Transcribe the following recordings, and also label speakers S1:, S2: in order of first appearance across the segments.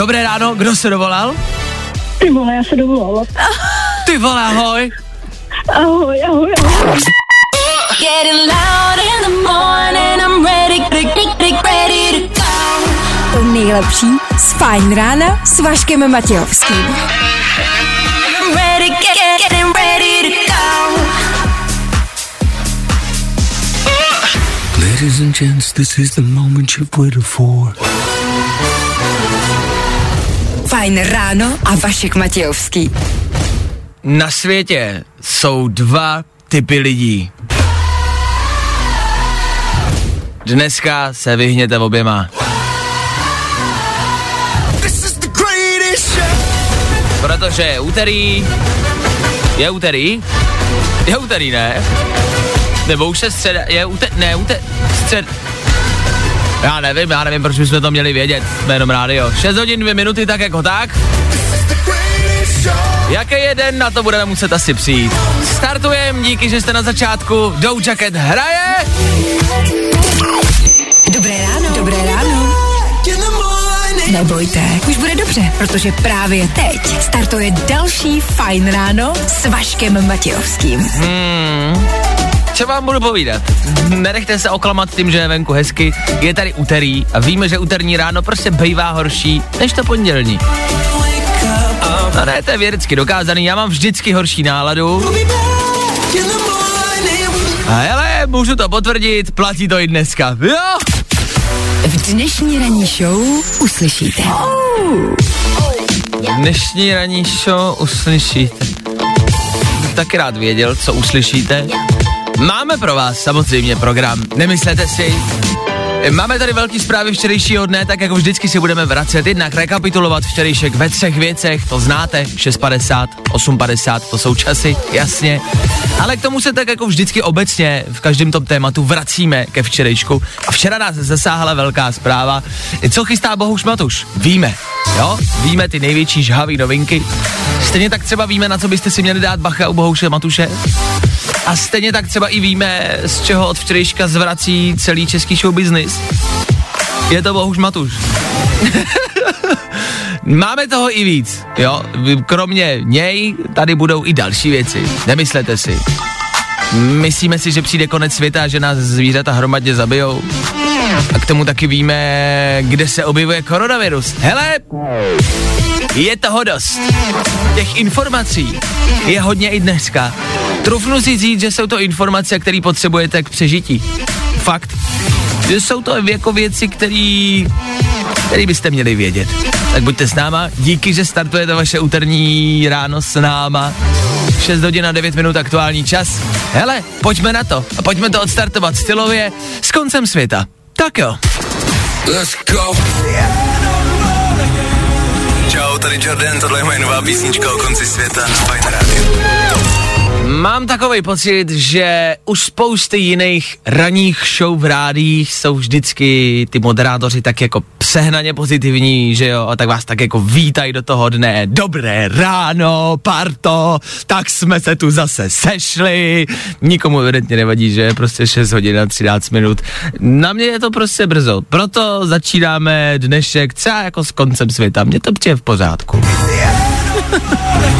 S1: Dobré ráno, kdo se dovolal?
S2: Ty vole, já se dovolala.
S1: Ty vole, ahoj.
S2: Ahoj, ahoj, ahoj.
S3: To nejlepší z Fajn rána s Vaškem Matějovským.
S4: Ladies and gents, this is the moment you've waited for.
S3: Fajn ráno a Vašek Matějovský.
S1: Na světě jsou dva typy lidí. Dneska se vyhněte oběma. Protože je úterý, je úterý, je úterý, ne? Nebo už je středa, je úterý, ne, úterý, střed, já nevím, já nevím, proč bychom to měli vědět, jsme jenom rádio. 6 hodin, 2 minuty, tak jako tak. Jaký je den, na to budeme muset asi přijít. Startujem, díky, že jste na začátku. Dow Jacket hraje.
S3: Dobré ráno. Dobré ráno. Nebojte, už bude dobře, protože právě teď startuje další Fajn ráno s Vaškem Matějovským.
S1: Hmm. Co vám budu povídat? Nenechte se oklamat tím, že je venku hezky. Je tady úterý a víme, že úterní ráno prostě bývá horší než to pondělní. No ne, to je vědecky dokázaný, já mám vždycky horší náladu. A hele, můžu to potvrdit, platí to i dneska. Jo?
S3: V dnešní ranní show uslyšíte.
S1: Dnešní ranní show uslyšíte. Taky rád věděl, co uslyšíte. Máme pro vás samozřejmě program, nemyslete si. Máme tady velký zprávy včerejšího dne, tak jako vždycky si budeme vracet, jednak rekapitulovat včerejšek ve třech věcech, to znáte, 6.50, 8.50, to jsou časy, jasně. Ale k tomu se tak jako vždycky obecně v každém tom tématu vracíme ke včerejšku. A včera nás zasáhla velká zpráva. Co chystá Bohuš Matuš? Víme, jo? Víme ty největší žhavé novinky. Stejně tak třeba víme, na co byste si měli dát bacha u Bohuše Matuše. A stejně tak třeba i víme, z čeho od včerejška zvrací celý český show business. Je to Bohuš Matuš. Máme toho i víc, jo. Kromě něj tady budou i další věci. Nemyslete si. Myslíme si, že přijde konec světa a že nás zvířata hromadně zabijou. A k tomu taky víme, kde se objevuje koronavirus. Hele, je toho dost. Těch informací je hodně i dneska. Trufnu si říct, že jsou to informace, které potřebujete k přežití. Fakt. Že jsou to jako věci, které který byste měli vědět. Tak buďte s náma, díky, že startujete vaše úterní ráno s náma. 6 hodin a 9 minut aktuální čas. Hele, pojďme na to a pojďme to odstartovat stylově s koncem světa. Tak jo.
S4: Let's go. Čau, tady Jordan, tohle je moje nová písnička o konci světa na Fine Radio.
S1: Mám takový pocit, že už spousty jiných ranních show v rádích jsou vždycky ty moderátoři tak jako přehnaně pozitivní, že jo, a tak vás tak jako vítají do toho dne. Dobré ráno, parto, tak jsme se tu zase sešli. Nikomu evidentně nevadí, že je prostě 6 hodin a 13 minut. Na mě je to prostě brzo, proto začínáme dnešek třeba jako s koncem světa. Mně to přijde v pořádku.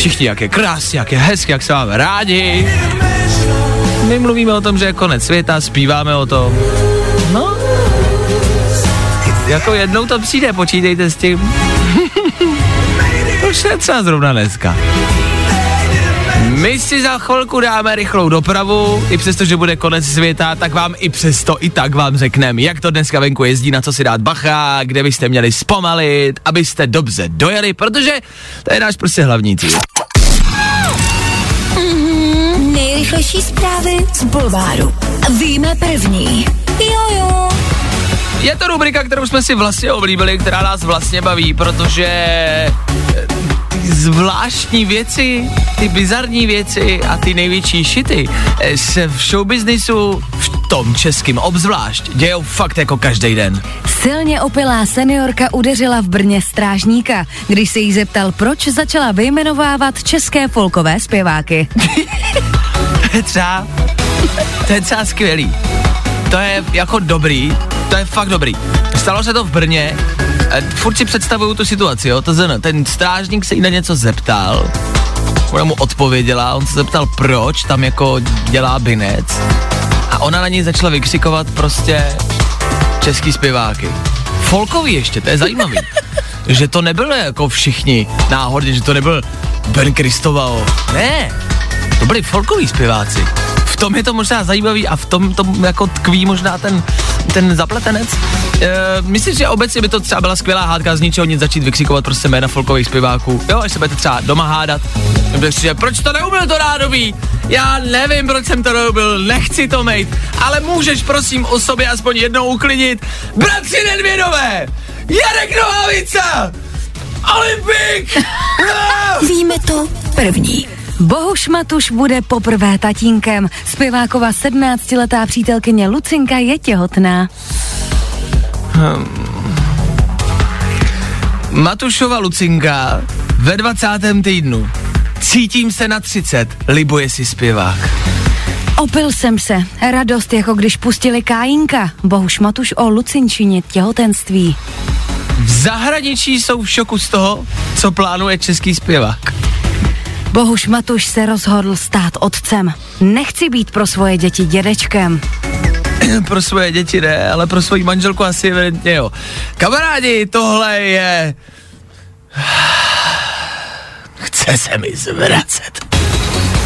S1: Všichni, jak je krásně, jak je hezky, jak se máme rádi. My mluvíme o tom, že je konec světa, zpíváme o tom. No, jako jednou to přijde, počítejte s tím. Už je třeba zrovna dneska. My si za chvilku dáme rychlou dopravu, i přesto, že bude konec světa, tak vám i přesto i tak vám řekneme, jak to dneska venku jezdí, na co si dát bacha, kde byste měli zpomalit, abyste dobře dojeli, protože to je náš prostě hlavní cíl.
S3: Nejrychlejší zprávy z Bulváru. Víme první. Jojo.
S1: Je to rubrika, kterou jsme si vlastně oblíbili, která nás vlastně baví, protože eh, ty zvláštní věci, ty bizarní věci a ty největší šity eh, se v showbiznisu, v tom českým obzvlášť, dějou fakt jako každý den.
S3: Silně opilá seniorka udeřila v Brně strážníka, když se jí zeptal, proč začala vyjmenovávat české folkové zpěváky.
S1: Je třeba, to je třeba skvělý. To je jako dobrý, To je fakt dobrý. Stalo se to v Brně. Furt si představuju tu situaci, jo, to zn. Ten strážník se jí na něco zeptal. Ona mu odpověděla, on se zeptal, proč tam jako dělá binec. A ona na něj začala vykřikovat prostě český zpěváky. Folkový ještě, to je zajímavý. že to nebylo jako všichni náhodně, že to nebyl Ben Kristoval. Ne, to byli folkoví zpěváci. V tom je to možná zajímavý a v tom, tom jako tkví možná ten, ten zapletenec. E, myslím, že obecně by to třeba byla skvělá hádka z ničeho nic začít vykřikovat prostě jména folkových zpěváků. Jo, až se budete třeba doma hádat. Že proč to neubil to rádový? Já nevím, proč jsem to neubil, nechci to mít, ale můžeš prosím o sobě aspoň jednou uklidnit. Bratři Nedvědové! Jarek Nohavica! Olympik!
S3: Víme to první. Bohuš Matuš bude poprvé tatínkem. Zpěvákova 17-letá přítelkyně Lucinka je těhotná.
S1: Hmm. Matušova Lucinka ve 20. týdnu. Cítím se na 30, libuje si zpěvák.
S3: Opil jsem se. Radost, jako když pustili Kájinka. Bohuš Matuš o Lucinčině těhotenství.
S1: V zahraničí jsou v šoku z toho, co plánuje český zpěvák.
S3: Bohuš Matuš se rozhodl stát otcem. Nechci být pro svoje děti dědečkem.
S1: pro svoje děti ne, ale pro svoji manželku asi evidentně jo. Kamarádi, tohle je... Chce se mi zvracet.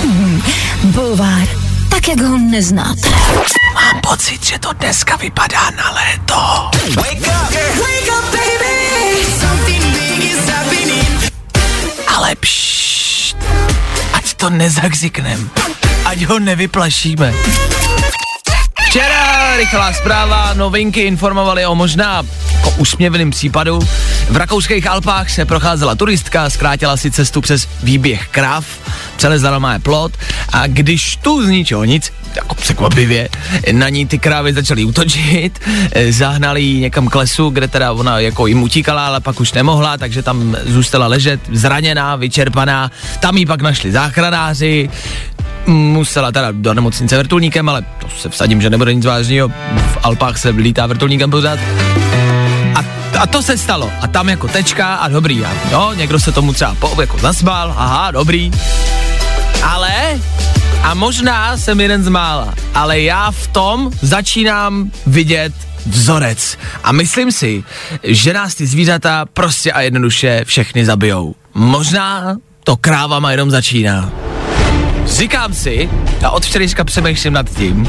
S3: Hmm, bulvár, tak jak ho neznáte.
S1: Mám pocit, že to dneska vypadá na léto. Wake up, yeah. Wake up, baby. Something big is happening. Ale ať to nezakziknem, ať ho nevyplašíme. Včera rychlá zpráva, novinky informovali o možná jako usměvným případu. V rakouských Alpách se procházela turistka, zkrátila si cestu přes výběh krav, přelezla má je plot a když tu z ničeho nic, jako překvapivě, na ní ty krávy začaly útočit, zahnali ji někam k lesu, kde teda ona jako jim utíkala, ale pak už nemohla, takže tam zůstala ležet zraněná, vyčerpaná, tam ji pak našli záchranáři, musela teda do nemocnice vrtulníkem, ale to se vsadím, že nebude nic vážného. V Alpách se lítá vrtulníkem pořád. A, a to se stalo. A tam jako tečka a dobrý. A jo, někdo se tomu třeba po, jako zasmál, aha, dobrý. Ale, a možná jsem jeden z mála, ale já v tom začínám vidět vzorec. A myslím si, že nás ty zvířata prostě a jednoduše všechny zabijou. Možná to krávama jenom začíná. Říkám si, a od včerejška přemýšlím nad tím,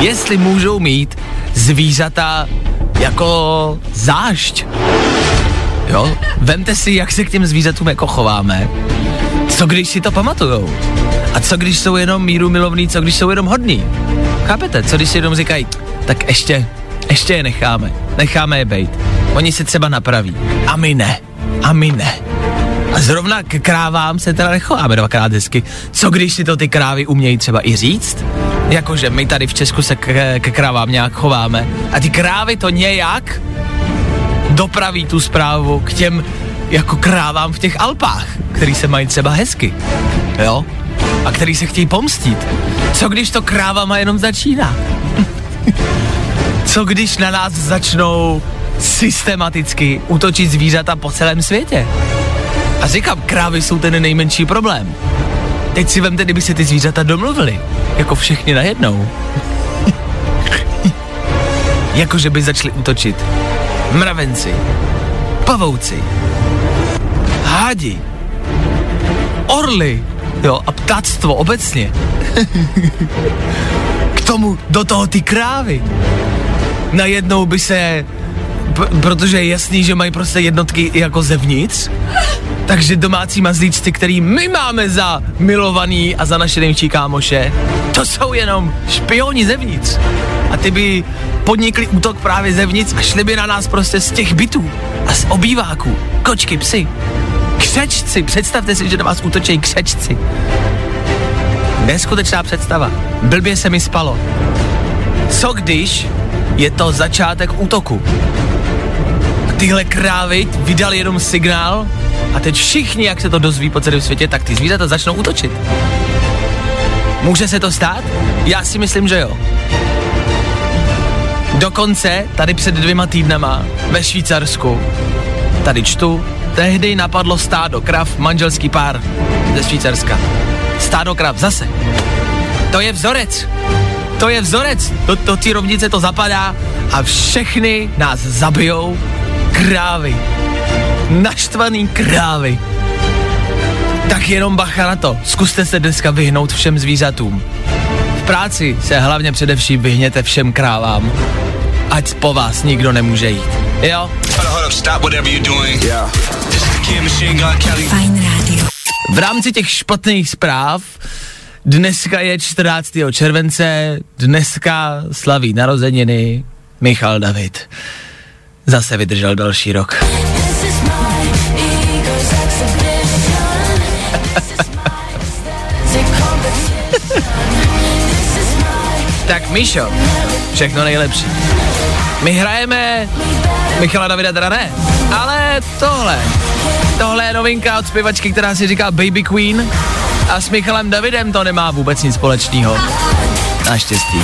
S1: jestli můžou mít zvířata jako zášť. Jo, vemte si, jak se k těm zvířatům jako chováme. Co když si to pamatujou? A co když jsou jenom míru milovní, co když jsou jenom hodní? Chápete? Co když si jenom říkají, tak ještě, ještě je necháme, necháme je bejt. Oni se třeba napraví. A my ne. A my ne. Zrovna k krávám se teda nechováme dvakrát hezky. Co když si to ty krávy umějí třeba i říct? Jakože my tady v Česku se k, k krávám nějak chováme. A ty krávy to nějak dopraví tu zprávu k těm jako krávám v těch Alpách, který se mají třeba hezky. Jo? A který se chtějí pomstit. Co když to krávama jenom začíná? Co když na nás začnou systematicky útočit zvířata po celém světě? A říkám, krávy jsou ten nejmenší problém. Teď si vemte, kdyby se ty zvířata domluvili. Jako všechny najednou. Jakože by začali útočit. Mravenci. Pavouci. Hádi. Orly. Jo, a ptactvo obecně. K tomu do toho ty krávy. Najednou by se p- protože je jasný, že mají prostě jednotky jako zevnitř, takže domácí mazlíčci, který my máme za milovaný a za naše největší kámoše, to jsou jenom špioni zevnitř. A ty by podnikli útok právě zevnitř a šli by na nás prostě z těch bytů a z obýváků. Kočky, psy, křečci, představte si, že na vás útočí křečci. Neskutečná představa. Blbě se mi spalo. Co když je to začátek útoku? A tyhle krávy vydali jenom signál a teď všichni, jak se to dozví po celém světě, tak ty zvířata začnou útočit. Může se to stát? Já si myslím, že jo. Dokonce tady před dvěma týdnama ve Švýcarsku, tady čtu, tehdy napadlo stádo krav, manželský pár ze Švýcarska. Stádo krav, zase. To je vzorec. To je vzorec. Do, do té rovnice to zapadá a všechny nás zabijou krávy. Naštvaný krávy. Tak jenom bacha na to. Zkuste se dneska vyhnout všem zvířatům. V práci se hlavně především vyhněte všem krávám. Ať po vás nikdo nemůže jít. Jo?
S3: Fajn rádio.
S1: V rámci těch špatných zpráv dneska je 14. července, dneska slaví narozeniny Michal David. Zase vydržel další rok. Tak Míšo, všechno nejlepší. My hrajeme, Michala Davida teda ne, ale tohle. Tohle je novinka od zpěvačky, která si říká Baby Queen a s Michalem Davidem to nemá vůbec nic společného. Naštěstí.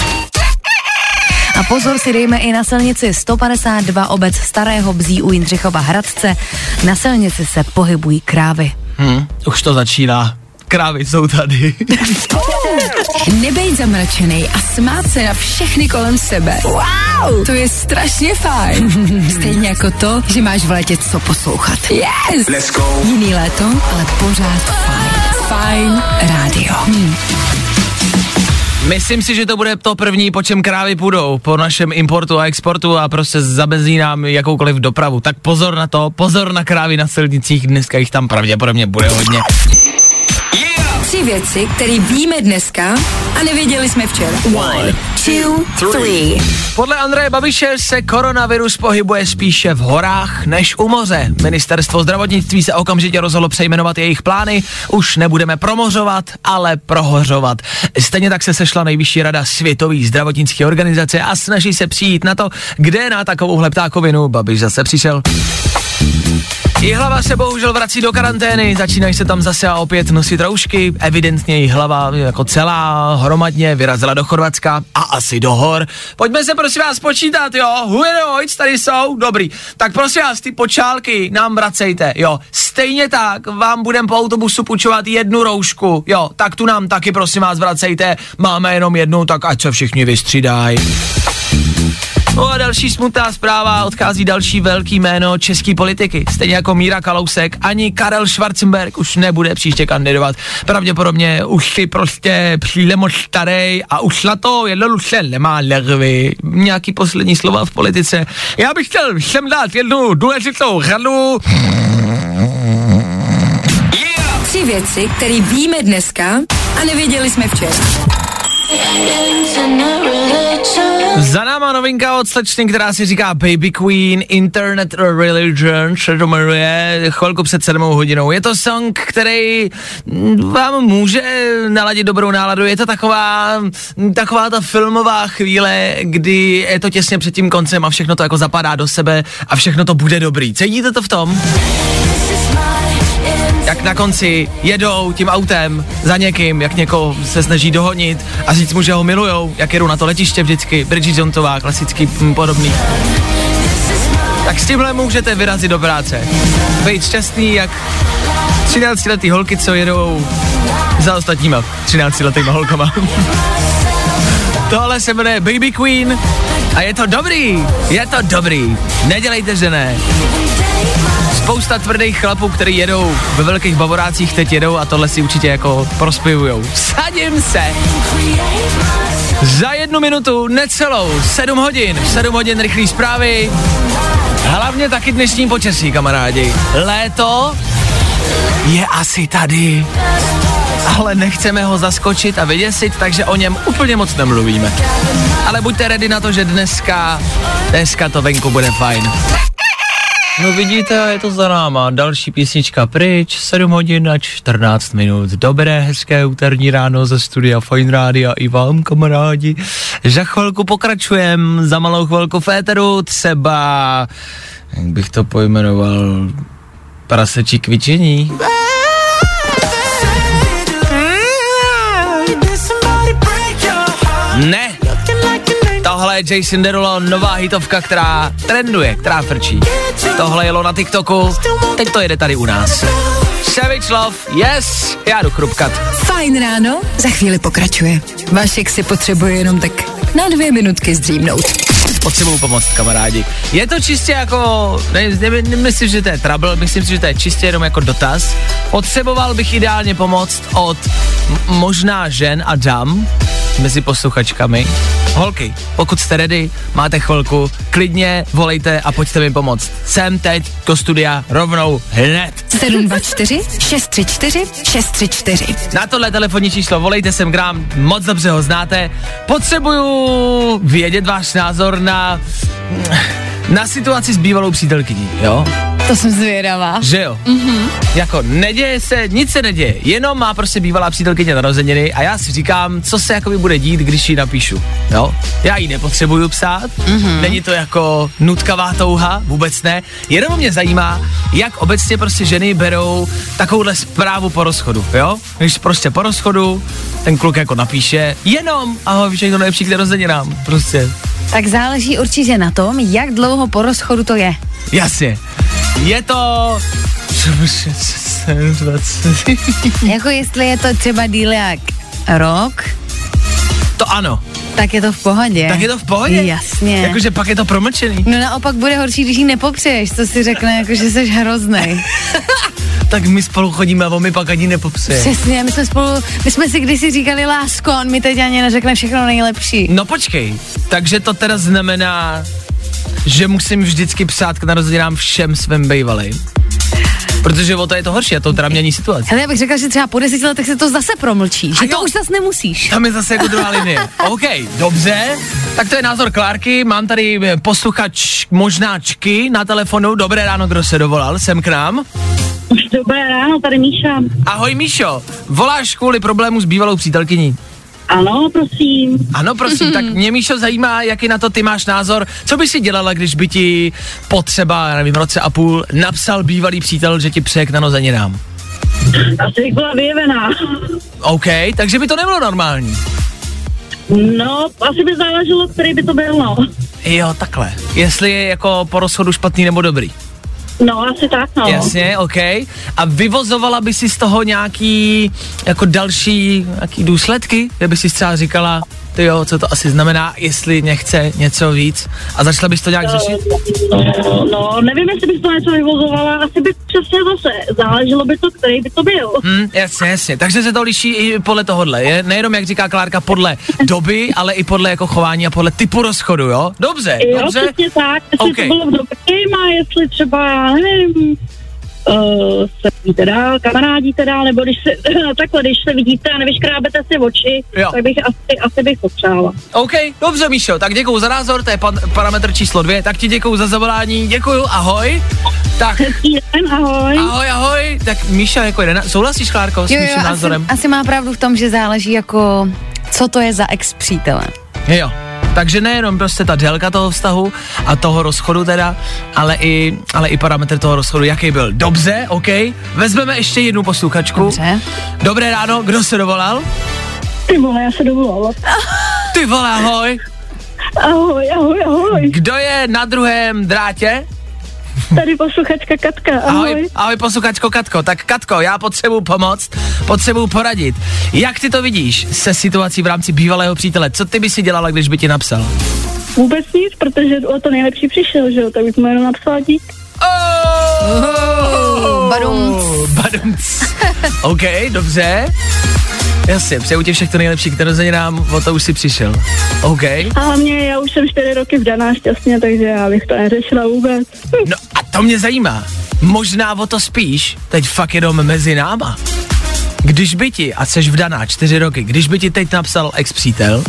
S3: A pozor si dejme i na silnici 152 obec Starého Bzí u Jindřichova Hradce. Na silnici se pohybují krávy.
S1: Hm, už to začíná. Krávy jsou tady.
S5: Nebejt zamračený a smát se na všechny kolem sebe. Wow! To je strašně fajn. Stejně jako to, že máš v létě co poslouchat. Yes!
S4: Let's go.
S5: Jiný léto, ale pořád fajn. Fajn rádio. Hm.
S1: Myslím si, že to bude to první, po čem krávy půjdou, po našem importu a exportu a prostě zabezí nám jakoukoliv dopravu. Tak pozor na to, pozor na krávy na silnicích, dneska jich tam pravděpodobně bude hodně.
S5: Tři věci, které víme dneska a nevěděli jsme včera. One, two, three.
S1: Podle Andreje Babiše se koronavirus pohybuje spíše v horách než u moře. Ministerstvo zdravotnictví se okamžitě rozhodlo přejmenovat jejich plány. Už nebudeme promořovat, ale prohořovat. Stejně tak se sešla nejvyšší rada Světové zdravotnické organizace a snaží se přijít na to, kde na takovouhle ptákovinu Babiš zase přišel. Jihlava se bohužel vrací do karantény, začínají se tam zase a opět nosit roušky, evidentně jí hlava jako celá hromadně vyrazila do Chorvatska a asi do hor. Pojďme se prosím vás počítat, jo, Hueroic tady jsou, dobrý. Tak prosím vás, ty počálky nám vracejte, jo. Stejně tak vám budem po autobusu půjčovat jednu roušku, jo, tak tu nám taky prosím vás vracejte, máme jenom jednu, tak ať se všichni vystřídají. No a další smutná zpráva, odchází další velký jméno české politiky. Stejně jako Míra Kalousek, ani Karel Schwarzenberg už nebude příště kandidovat. Pravděpodobně už si prostě přijde moc starý a už na to jednoduše nemá nervy. Nějaký poslední slova v politice. Já bych chtěl sem dát jednu důležitou radu.
S5: Tři věci, které víme dneska a nevěděli jsme včera.
S1: Za náma novinka od slečny, která si říká Baby Queen, Internet Religion, se to jmenuje, chvilku před sedmou hodinou. Je to song, který vám může naladit dobrou náladu. Je to taková, taková ta filmová chvíle, kdy je to těsně před tím koncem a všechno to jako zapadá do sebe a všechno to bude dobrý. Cítíte to v tom? Jak na konci jedou tím autem za někým, jak někoho se snaží dohonit a říct mu, že ho milujou, jak jedou na to letiště vždycky, Bridget Jonesová, klasický m, podobný. Tak s tímhle můžete vyrazit do práce. Být šťastný, jak 13 letý holky, co jedou za ostatníma 13 letýma holkama. Tohle se jmenuje Baby Queen a je to dobrý, je to dobrý. Nedělejte, že ne. Spousta tvrdých chlapů, který jedou ve velkých bavorácích, teď jedou a tohle si určitě jako prospěvujou. Sadím se! Za jednu minutu, necelou, sedm hodin, sedm hodin rychlý zprávy. Hlavně taky dnešní počasí, kamarádi. Léto je asi tady. Ale nechceme ho zaskočit a vyděsit, takže o něm úplně moc nemluvíme. Ale buďte ready na to, že dneska, dneska to venku bude fajn. No vidíte, je to za náma. Další písnička pryč, 7 hodin a 14 minut. Dobré, hezké úterní ráno ze studia Fine Rádia i vám, kamarádi. Za chvilku pokračujem, za malou chvilku féteru, třeba, jak bych to pojmenoval, prasečí kvičení. Ne, tohle je Jason Derulo, nová hitovka, která trenduje, která frčí. Tohle jelo na TikToku, teď to jede tady u nás. Savage Love, yes, já jdu chrupkat.
S5: Fajn ráno, za chvíli pokračuje. Vašek si potřebuje jenom tak na dvě minutky zdřímnout.
S1: Potřebuju pomoct, kamarádi. Je to čistě jako, ne, ne, nemyslím, že to je trouble, myslím si, že to je čistě jenom jako dotaz. Potřeboval bych ideálně pomoct od m- možná žen a dam mezi posluchačkami. Holky, pokud jste ready, máte chvilku, klidně volejte a pojďte mi pomoct. Jsem teď do studia rovnou hned.
S5: 724 634 634.
S1: Na tohle telefonní číslo volejte sem k nám, moc dobře ho znáte. Potřebuju vědět váš názor na, na situaci s bývalou přítelkyní, jo?
S3: To jsem zvědavá.
S1: Že jo? Mm-hmm. Jako neděje se, nic se neděje, jenom má prostě bývalá přítelkyně narozeniny a já si říkám, co se jakoby bude dít, když ji napíšu, jo? Já ji nepotřebuju psát, mm-hmm. není to jako nutkavá touha, vůbec ne, jenom mě zajímá, jak obecně prostě ženy berou takovouhle zprávu po rozchodu, jo? Když prostě po rozchodu ten kluk jako napíše, jenom, ahoj, všechno nejlepší k narozeninám, prostě,
S3: Tak záleží určitě na tom, jak dlouho po rozchodu to je.
S1: jasně. Je to... 20.
S3: Jako jestli je to třeba díl jak rok,
S1: To ano.
S3: tak je to v pohodě.
S1: Tak je to v pohodě?
S3: Jasně.
S1: Jakože pak je to promlčený.
S3: No naopak bude horší, když ji nepopřeješ, to si řekne, jako, že jsi hroznej.
S1: Tak my spolu chodíme a on mi pak ani nepopřeje.
S3: Přesně, my jsme spolu, my jsme si kdysi říkali lásko, on mi teď ani neřekne všechno nejlepší.
S1: No počkej, takže to teda znamená, že musím vždycky psát k narozeninám všem svým bejvalým. Protože o to je to horší a to teda mění situaci.
S3: Ale já bych řekla, že třeba po deseti letech se to zase promlčí, že
S1: A
S3: to
S1: jo.
S3: už zase nemusíš.
S1: Tam je zase jako druhá linie. OK, dobře. Tak to je názor Klárky. Mám tady eh, posluchač možnáčky na telefonu. Dobré ráno, kdo se dovolal? Jsem k nám.
S2: Dobré ráno, tady Míša.
S1: Ahoj Míšo, voláš kvůli problému s bývalou přítelkyní.
S2: Ano, prosím.
S1: Ano, prosím, tak mě Míšo zajímá, jaký na to ty máš názor. Co by si dělala, když by ti po třeba, já nevím, roce a půl napsal bývalý přítel, že ti přeje k narozeninám?
S2: Asi bych byla vyjevená.
S1: OK, takže by to nebylo normální.
S2: No, asi by záleželo, který by to byl, no.
S1: Jo, takhle. Jestli je jako po rozchodu špatný nebo dobrý.
S2: No, asi tak, no.
S1: Jasně, OK. A vyvozovala by si z toho nějaký jako další nějaký důsledky, kde by si třeba říkala, ty jo, co to asi znamená, jestli nechce něco víc a začala bys to nějak řešit?
S2: No, no, nevím, jestli bych to něco vyvozovala, asi by přesně zase, záleželo by to, který by to byl.
S1: Hm, jasně, jasně. Takže se to liší i podle tohohle. Je nejenom, jak říká Klárka, podle doby, ale i podle jako chování a podle typu rozchodu, jo? Dobře,
S2: Jo,
S1: dobře.
S2: přesně tak, jestli
S1: OK.
S2: to bylo v a jestli třeba, já nevím, uh, se vidíte dál, kamarádíte dál, nebo když se, takhle, když se vidíte a nevyškrábete si oči,
S1: Jo.
S2: tak bych asi, asi bych popřála.
S1: OK, dobře, Míšo, tak děkuju za názor, to je pan, parametr číslo dvě, tak ti děkuju za zavolání, děkuju, ahoj. Tak,
S2: den, ahoj.
S1: ahoj, ahoj. Tak Míša, jako jeden, souhlasíš, Klárko, s
S3: Jo, jo,
S1: Míším
S3: asi,
S1: názorem?
S3: asi má pravdu v tom, že záleží jako, co to je za ex přítele.
S1: Jo. Takže nejenom prostě ta délka toho vztahu a toho rozchodu teda, ale i, ale i parametr toho rozchodu, jaký byl. Dobře, OK. Vezmeme ještě jednu posluchačku.
S3: Dobře.
S1: Dobré ráno, kdo se dovolal?
S2: Ty vole, já se dovolala.
S1: Ty vole, ahoj.
S2: Ahoj, ahoj, ahoj.
S1: Kdo je na druhém drátě?
S2: Tady posluchačka Katka, ahoj.
S1: Ahoj, ahoj posluchačko Katko. Tak Katko, já potřebuji pomoct, potřebuji poradit. Jak ty to vidíš se situací v rámci bývalého přítele? Co ty by si dělala, když by ti napsal?
S2: Vůbec nic, protože o to nejlepší přišel, že jo, tak bych mu jenom napsala dík.
S1: Oh,
S3: badumc.
S1: Badumc. OK, dobře. Jasně, přeju ti všechno nejlepší k narozeninám, o to už si přišel. OK.
S2: A hlavně já už jsem čtyři roky vdaná šťastně, takže já bych to neřešila vůbec.
S1: No a to mě zajímá. Možná o to spíš, teď fakt jenom mezi náma. Když by ti, a seš vdaná čtyři roky, když by ti teď napsal ex-přítel,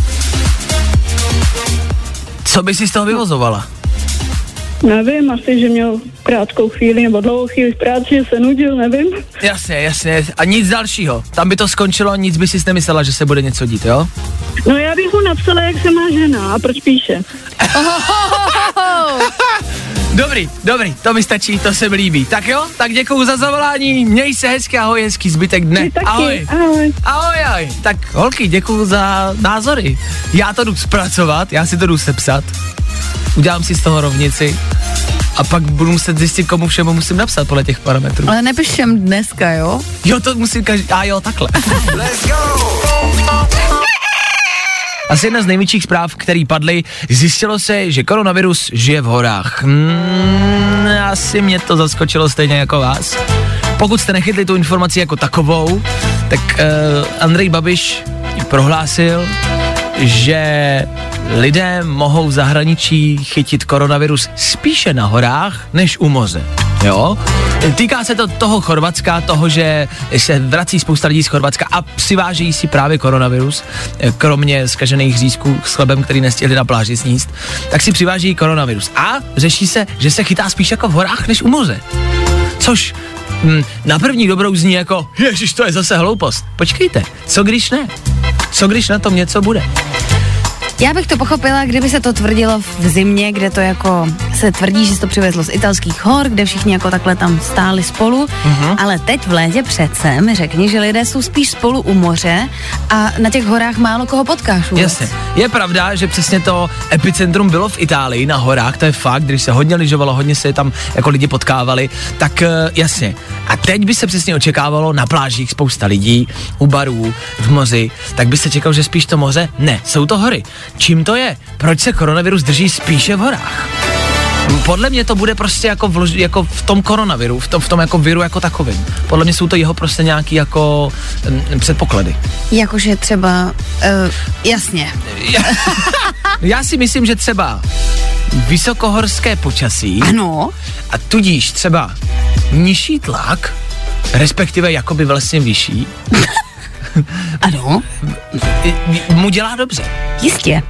S1: co by si z toho vyvozovala?
S2: Nevím, asi, že měl krátkou chvíli nebo dlouhou chvíli v práci, že se nudil, nevím.
S1: Jasně, jasně. A nic dalšího. Tam by to skončilo, nic by si nemyslela, že se bude něco dít, jo?
S2: No já bych mu napsala, jak se má žena a proč píše.
S1: Dobrý, dobrý, to mi stačí, to se mi líbí. Tak jo, tak děkuju za zavolání, měj se hezky, ahoj, hezký zbytek dne.
S2: Taky,
S1: Ahoj.
S2: ahoj.
S1: Ahoj, ahoj. Tak holky, děkuju za názory. Já to jdu zpracovat, já si to jdu sepsat. Udělám si z toho rovnici a pak budu muset zjistit, komu všemu musím napsat podle těch parametrů.
S3: Ale nepiš všem dneska, jo?
S1: Jo, to musím každý, a jo, takhle.
S4: Let's go!
S1: Asi jedna z největších zpráv, který padly, zjistilo se, že koronavirus žije v horách. Hmm, asi mě to zaskočilo stejně jako vás. Pokud jste nechytli tu informaci jako takovou, tak uh, Andrej Babiš prohlásil, že lidé mohou v zahraničí chytit koronavirus spíše na horách než u moře. Jo? Týká se to toho Chorvatska, toho, že se vrací spousta lidí z Chorvatska a přivážejí si právě koronavirus, eh, kromě zkažených řízků s chlebem, který nestihli na pláži sníst, tak si přiváží koronavirus. A řeší se, že se chytá spíš jako v horách než u moře. Což hm, na první dobrou zní jako, ježiš, to je zase hloupost. Počkejte, co když ne? Co když na tom něco bude?
S3: Já bych to pochopila, kdyby se to tvrdilo v zimě, kde to jako se tvrdí, že se to přivezlo z italských hor, kde všichni jako takhle tam stáli spolu, uh-huh. ale teď v létě přece mi řekni, že lidé jsou spíš spolu u moře a na těch horách málo koho potkáš vůbec.
S1: Jasně. Je pravda, že přesně to epicentrum bylo v Itálii na horách, to je fakt, když se hodně lyžovalo, hodně se tam jako lidi potkávali, tak uh, jasně. A teď by se přesně očekávalo na plážích spousta lidí, u barů, v moři, tak by se čekal, že spíš to moře? Ne, jsou to hory. Čím to je? Proč se koronavirus drží spíše v horách? Podle mě to bude prostě jako v, jako v tom koronaviru, v tom, v tom jako viru jako takovým. Podle mě jsou to jeho prostě nějaký jako mm, předpoklady.
S3: Jakože třeba, uh, jasně.
S1: Já si myslím, že třeba vysokohorské počasí
S3: Ano,
S1: a tudíž třeba nižší tlak, respektive jakoby vlastně vyšší,
S3: ano,
S1: mu dělá dobře.
S3: jistě.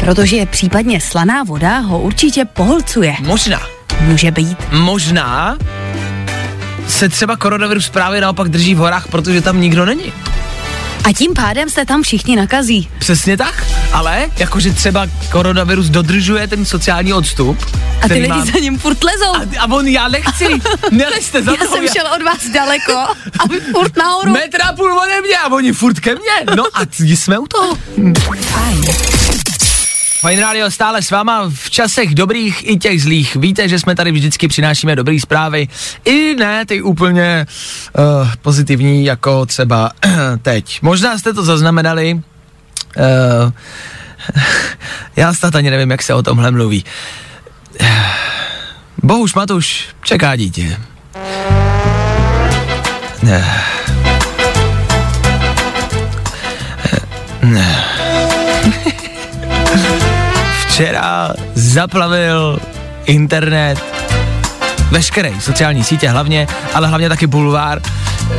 S3: Protože případně slaná voda ho určitě poholcuje.
S1: Možná,
S3: Může být.
S1: možná se třeba koronavirus právě naopak drží v horách, protože tam nikdo není.
S3: A tím pádem se tam všichni nakazí.
S1: Přesně tak, ale jakože třeba koronavirus dodržuje ten sociální odstup.
S3: A ty lidi
S1: má-
S3: za ním furt lezou.
S1: a, a on, já nechci, nelezte za
S3: Já jsem šel od vás daleko, aby furt nahoru.
S1: Metr a půl ode mě a oni furt ke mně. No a jsme u toho.
S3: Fajn.
S1: Fajn rádio stále s váma v časech dobrých i těch zlých. Víte, že jsme tady vždycky přinášíme dobré zprávy. I ne ty úplně uh, pozitivní, jako třeba teď. Možná jste to zaznamenali. Uh, já snad ani nevím, jak se o tomhle mluví. Bohuž Matuš čeká dítě. Ne. Ne. Včera zaplavil internet, veškeré sociální sítě hlavně, ale hlavně taky bulvár.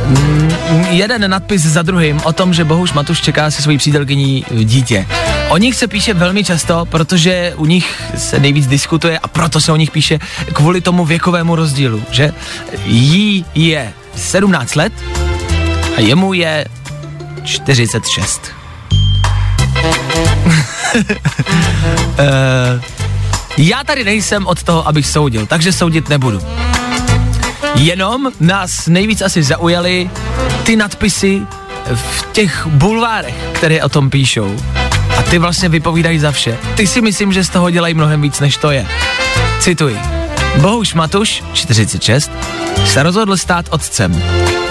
S1: Mm, jeden nadpis za druhým o tom, že Bohuš Matuš čeká se svojí přítelkyní dítě. O nich se píše velmi často, protože u nich se nejvíc diskutuje a proto se o nich píše kvůli tomu věkovému rozdílu, že jí je 17 let a jemu je 46. Eh, já tady nejsem od toho, abych soudil, takže soudit nebudu. Jenom nás nejvíc asi zaujaly ty nadpisy v těch bulvárech, které o tom píšou. A ty vlastně vypovídají za vše. Ty si myslím, že z toho dělají mnohem víc, než to je. Cituji. Bohuš Matuš, 46, se rozhodl stát otcem.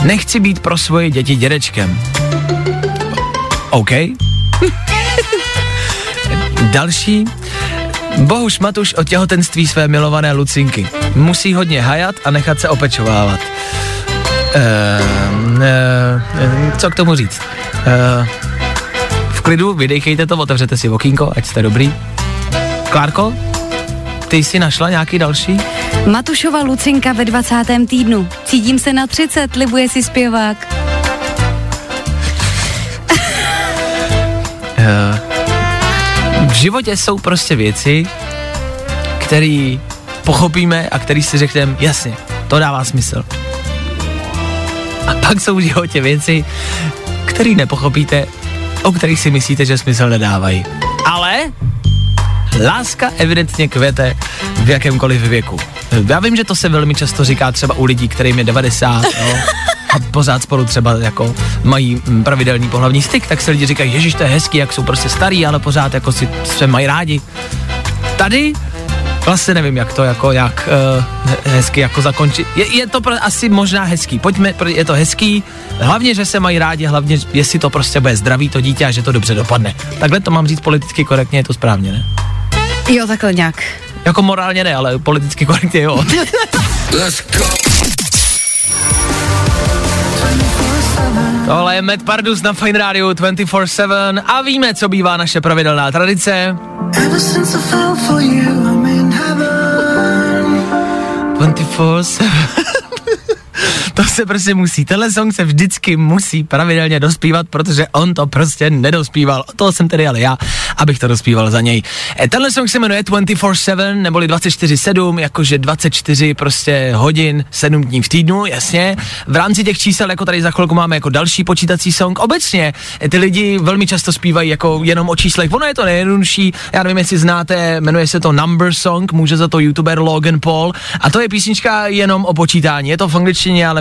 S1: Nechci být pro svoje děti dědečkem. OK. Další. Bohuš Matuš o těhotenství své milované Lucinky. Musí hodně hajat a nechat se opečovávat. Ehm, eh, co k tomu říct? Eh, v klidu, vydejchejte to, otevřete si okýnko, ať jste dobrý. Klárko, ty jsi našla nějaký další?
S3: Matušova Lucinka ve 20. týdnu. Cítím se na 30, libuje si zpěvák.
S1: Eh, v životě jsou prostě věci, které pochopíme a který si řekneme, jasně, to dává smysl. A pak jsou v životě věci, které nepochopíte, o kterých si myslíte, že smysl nedávají. Ale, Láska evidentně kvete v jakémkoliv věku. Já vím, že to se velmi často říká třeba u lidí, kterým je 90, jo, a pořád spolu třeba jako mají mm, pravidelný pohlavní styk, tak se lidi říkají, ježiš, to je hezký, jak jsou prostě starý, ale pořád jako si se mají rádi. Tady Vlastně nevím, jak to jako jak uh, hezky jako zakončit. Je, je to pro, asi možná hezký. Pojďme, je to hezký. Hlavně, že se mají rádi, hlavně, jestli to prostě bude zdraví to dítě a že to dobře dopadne. Takhle to mám říct politicky korektně, je to správně, ne?
S3: Jo, takhle nějak.
S1: Jako morálně ne, ale politicky korektně jo.
S4: Let's go.
S1: Tohle je Matt Pardus na Fine Radio 24-7 a víme, co bývá naše pravidelná tradice. 24-7 To se prostě musí, tenhle song se vždycky musí pravidelně dospívat, protože on to prostě nedospíval. To jsem tedy ale já, abych to dospíval za něj. E, tenhle song se jmenuje 24-7, neboli 24-7, jakože 24 prostě hodin, 7 dní v týdnu, jasně. V rámci těch čísel, jako tady za chvilku máme jako další počítací song, obecně e, ty lidi velmi často zpívají jako jenom o číslech. Ono je to nejjednodušší, já nevím, jestli znáte, jmenuje se to Number Song, může za to youtuber Logan Paul a to je písnička jenom o počítání. Je to v angličtině, ale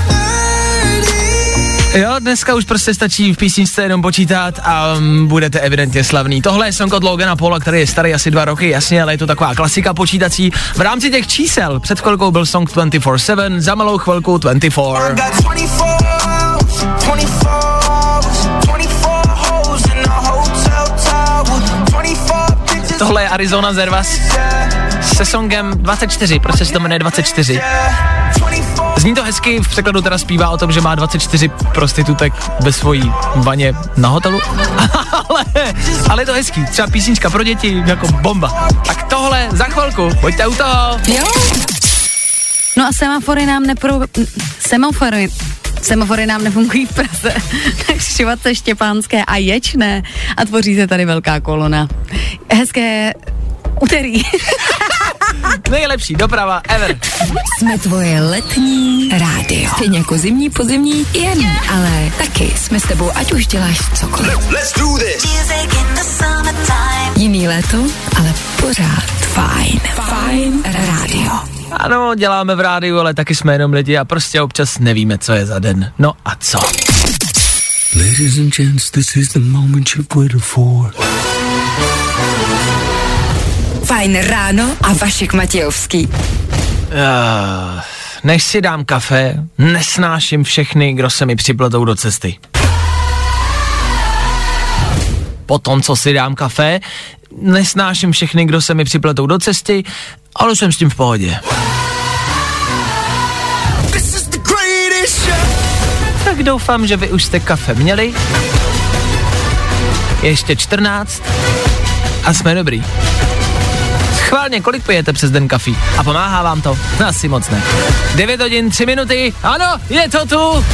S1: Jo, dneska už prostě stačí v písničce jenom počítat a um, budete evidentně slavný. Tohle je song od Logana Paula, který je starý asi dva roky, jasně, ale je to taková klasika počítací. V rámci těch čísel před chvilkou byl song 24-7, za malou chvilku 24.
S6: got twenty-four hours, twenty-four hours, twenty-four holes in a hotel tower, twenty-four pictures,
S1: Tohle je Arizona Zervas se songem 24, prostě se to jmenuje 24. Zní to hezky, v překladu teda zpívá o tom, že má 24 prostitutek ve svojí vaně na hotelu, ale, ale je to hezký, třeba písnička pro děti, jako bomba. Tak tohle za chvilku, pojďte u toho.
S3: Jo. No a semafory nám nepro... Semafory Semafory nám nefungují v Praze. Na křižovatce Štěpánské a Ječné a tvoří se tady velká kolona. Hezké úterý.
S1: Nejlepší doprava ever.
S5: Jsme tvoje letní rádio. Stejně jako zimní, podzimní i jarní. Ale taky jsme s tebou, ať už děláš cokoliv.
S4: Let's do this.
S5: Jiný léto, ale pořád fajn. Fajn rádio.
S1: Ano, děláme v rádiu, ale taky jsme jenom lidi a prostě občas nevíme, co je za den. No a co?
S6: Ladies and gents, this is the moment you've waited for.
S5: Fajn ráno a Vašek Matějovský.
S1: Uh, než si dám kafe, nesnáším všechny, kdo se mi připletou do cesty. Po tom, co si dám kafe, nesnáším všechny, kdo se mi připletou do cesty, ale jsem s tím v pohodě. Tak doufám, že vy už jste kafe měli. Ještě 14 a jsme dobrý. Schválně, kolik pijete přes den kafí? A pomáhá vám to? Asi moc ne. 9 hodin, 3 minuty, ano, je to tu!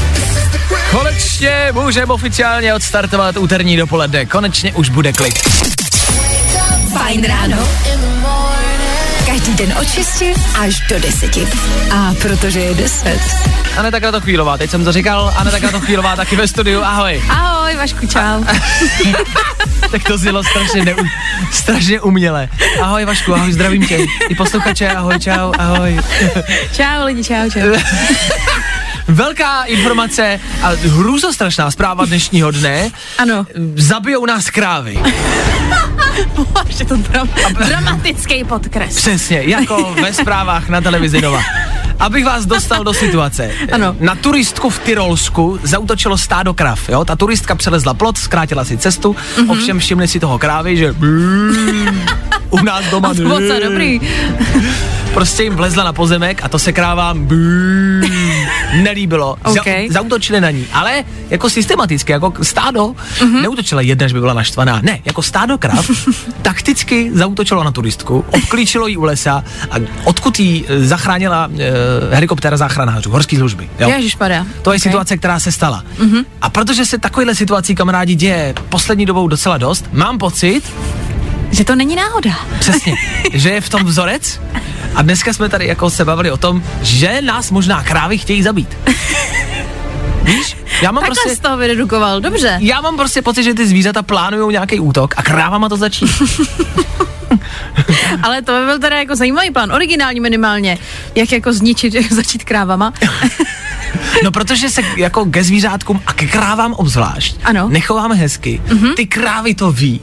S1: Konečně můžeme oficiálně odstartovat úterní dopoledne. Konečně už bude klid.
S5: Fajn ráno. Den od 6 až do 10. A protože je 10.
S1: Aneta Kratochvílová, teď jsem to říkal, Aneta Kratochvílová taky ve studiu, ahoj.
S3: Ahoj, Vašku, čau.
S1: Tak to znělo strašně, neu, strašně uměle. Ahoj Vašku, ahoj, zdravím tě. I posluchače, ahoj, čau, ahoj.
S3: čau lidi, čau, čau.
S1: Velká informace a hrůzostrašná zpráva dnešního dne.
S3: Ano.
S1: Zabijou nás krávy.
S3: Je to dram- dramatický podkres.
S1: Přesně, jako ve zprávách na televizi Nova. Abych vás dostal do situace.
S3: Ano.
S1: Na turistku v Tyrolsku zautočilo stádo krav, jo? Ta turistka přelezla plot, zkrátila si cestu,
S3: Mhm.
S1: mm-hmm. ovšem všimli si toho krávy, že u nás doma ne.
S3: Moc dobrý.
S1: Prostě jim vlezla na pozemek a to se krávám nelíbilo.
S3: OK.
S1: Zautočili na ní, ale jako systematicky, jako stádo, mm-hmm. neutočila jedna, že by byla naštvaná. Ne, jako stádo krav takticky zautočilo na turistku, obklíčilo jí u lesa a odkud jí eh, zachránila e, helikoptéra záchranářů, horský služby. Jo?
S7: Ježišmarja.
S1: To je
S7: Ok.
S1: situace, která se stala. Mm-hmm. A protože se takovýhle situací kamarádi děje poslední dobou docela dost, mám pocit,
S7: Že to není náhoda.
S1: přesně, že je v tom vzorec a dneska jsme tady jako se bavili o tom, že nás možná krávy chtějí zabít. Víš, já mám
S7: Takhle
S1: prostě...
S7: z toho vyredukoval, dobře.
S1: Já mám prostě pocit, že ty zvířata plánují nějaký útok a krávama to začíná.
S7: Ale to by byl teda jako zajímavý plán, originální minimálně. Jak jako zničit, jak začít krávama.
S1: No protože se jako ke zvířátkům a ke krávám obzvlášť
S7: Ano.
S1: Nechováme hezky. Mm-hmm. Ty krávy to ví.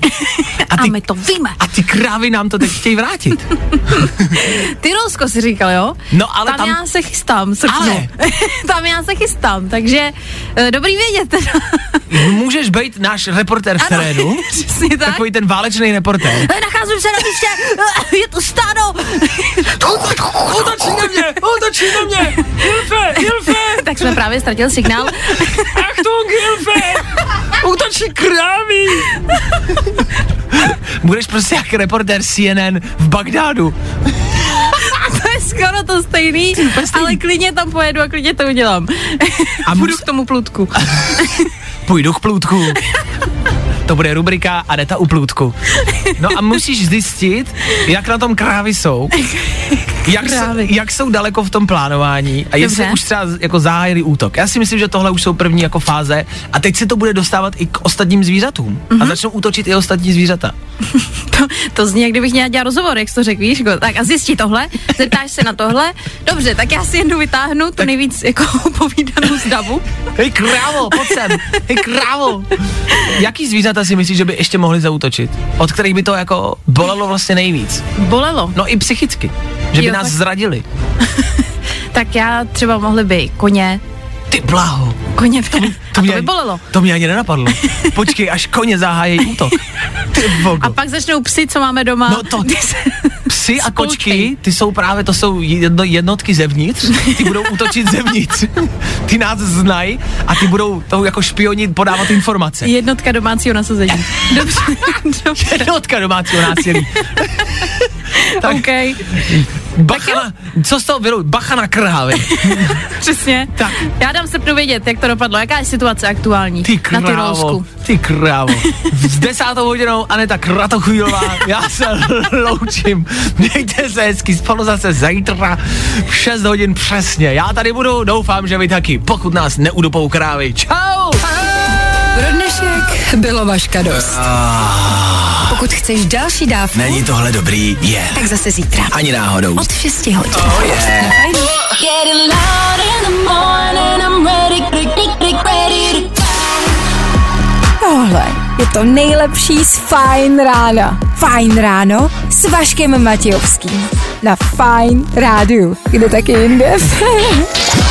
S1: A
S7: A
S1: ty,
S7: my to víme.
S1: a ty krávy nám to teď chtějí vrátit.
S7: Tyrolsko si říkal, jo?
S1: No, ale
S7: tam,
S1: tam-
S7: já se chystám, srpnu.
S1: Ale.
S7: tam já se chystám, takže eh, dobrý vědět teda.
S1: Můžeš být náš reportér v terénu.
S7: Přesně tak.
S1: Takový ten válečný reportér.
S7: Eh, Nacházím se na místě, eh, je to stádo.
S1: Útočí na mě, útočí na mě. Hilfe, Hilfe,
S7: tak jsme právě ztratil signál.
S1: Achtung, Hilfe. Útočí krávy. Budeš prostě jak reportér CNN v Bagdádu.
S7: to je skoro to stejný, ale klidně tam pojedu a klidně to udělám.
S1: A mus-
S7: k tomu plutku.
S1: Půjdu k plůtku. To bude rubrika Aneta u plůtku. No a musíš zjistit, jak na tom krávy jsou. Jak, jsou,
S7: Krávy.
S1: jak jsou daleko v tom plánování a jestli
S7: Dobře.
S1: už třeba jako zahájili útok. Já si myslím, že tohle už jsou první jako fáze a teď se to bude dostávat i k ostatním zvířatům
S7: Mhm.
S1: a začnou útočit i ostatní zvířata.
S7: To, to zní, jak kdybych měla dělat rozhovor, jak jsi to řekl, víš? Go. Tak a zjistí tohle, zeptáš se na tohle. Dobře, tak já si jednu vytáhnu, to nejvíc jako povídanou z davu.
S1: Hej krávo, pojď sem, hej krávo. Jaký zvířata si myslíš, že by ještě mohli zaútočit? Od kterých by to jako bolelo vlastně nejvíc?
S7: Bolelo.
S1: No i psychicky. Že by
S7: Jo,
S1: nás
S7: tak-
S1: zradili.
S7: Tak já třeba mohly by koně,
S1: Ty blaho.
S7: koně by, a to
S1: mě
S7: by
S1: ani-
S7: bolelo.
S1: To mě ani nenapadlo. Počkej, až koně zahájí útok. Ty bogo.
S7: A pak začnou psy, co máme doma.
S1: No to- Psy a kočky, ty jsou právě, to jsou jedno, jednotky zevnitř, ty budou útočit zevnitř. Ty nás znají a ty budou to jako špioni podávat informace.
S7: Jednotka domácího nasazení. Dobře, dobře,
S1: Jednotka domácího násilí. tak
S7: OK,
S1: bacha na, co z toho vyrou? Bacha na krávy.
S7: přesně.
S1: Tak.
S7: Já dám srpnu vědět, jak to dopadlo, jaká je situace aktuální
S1: Ty
S7: na
S1: krávo,
S7: Tyrolsku.
S1: ty krávo. S desátou hodinou Aneta Kratochvílová, já se loučím. Mějte se hezky, spolu zase zítra v 6 hodin přesně. Já tady budu, doufám, že vy taky, pokud nás neudupou krávy. Čau!
S8: Pro dnešek bylo vaška dost. Pokud chceš další dávku,
S9: Není tohle dobrý? Je. Yeah.
S8: tak zase zítra.
S9: Ani náhodou.
S8: Od 6 hodin.
S9: Oh yeah.
S5: Tohle je to nejlepší z Fajn rána. Fajn ráno s Vaškem Matějovským. Na Fajn rádiu. Kde taky jinde?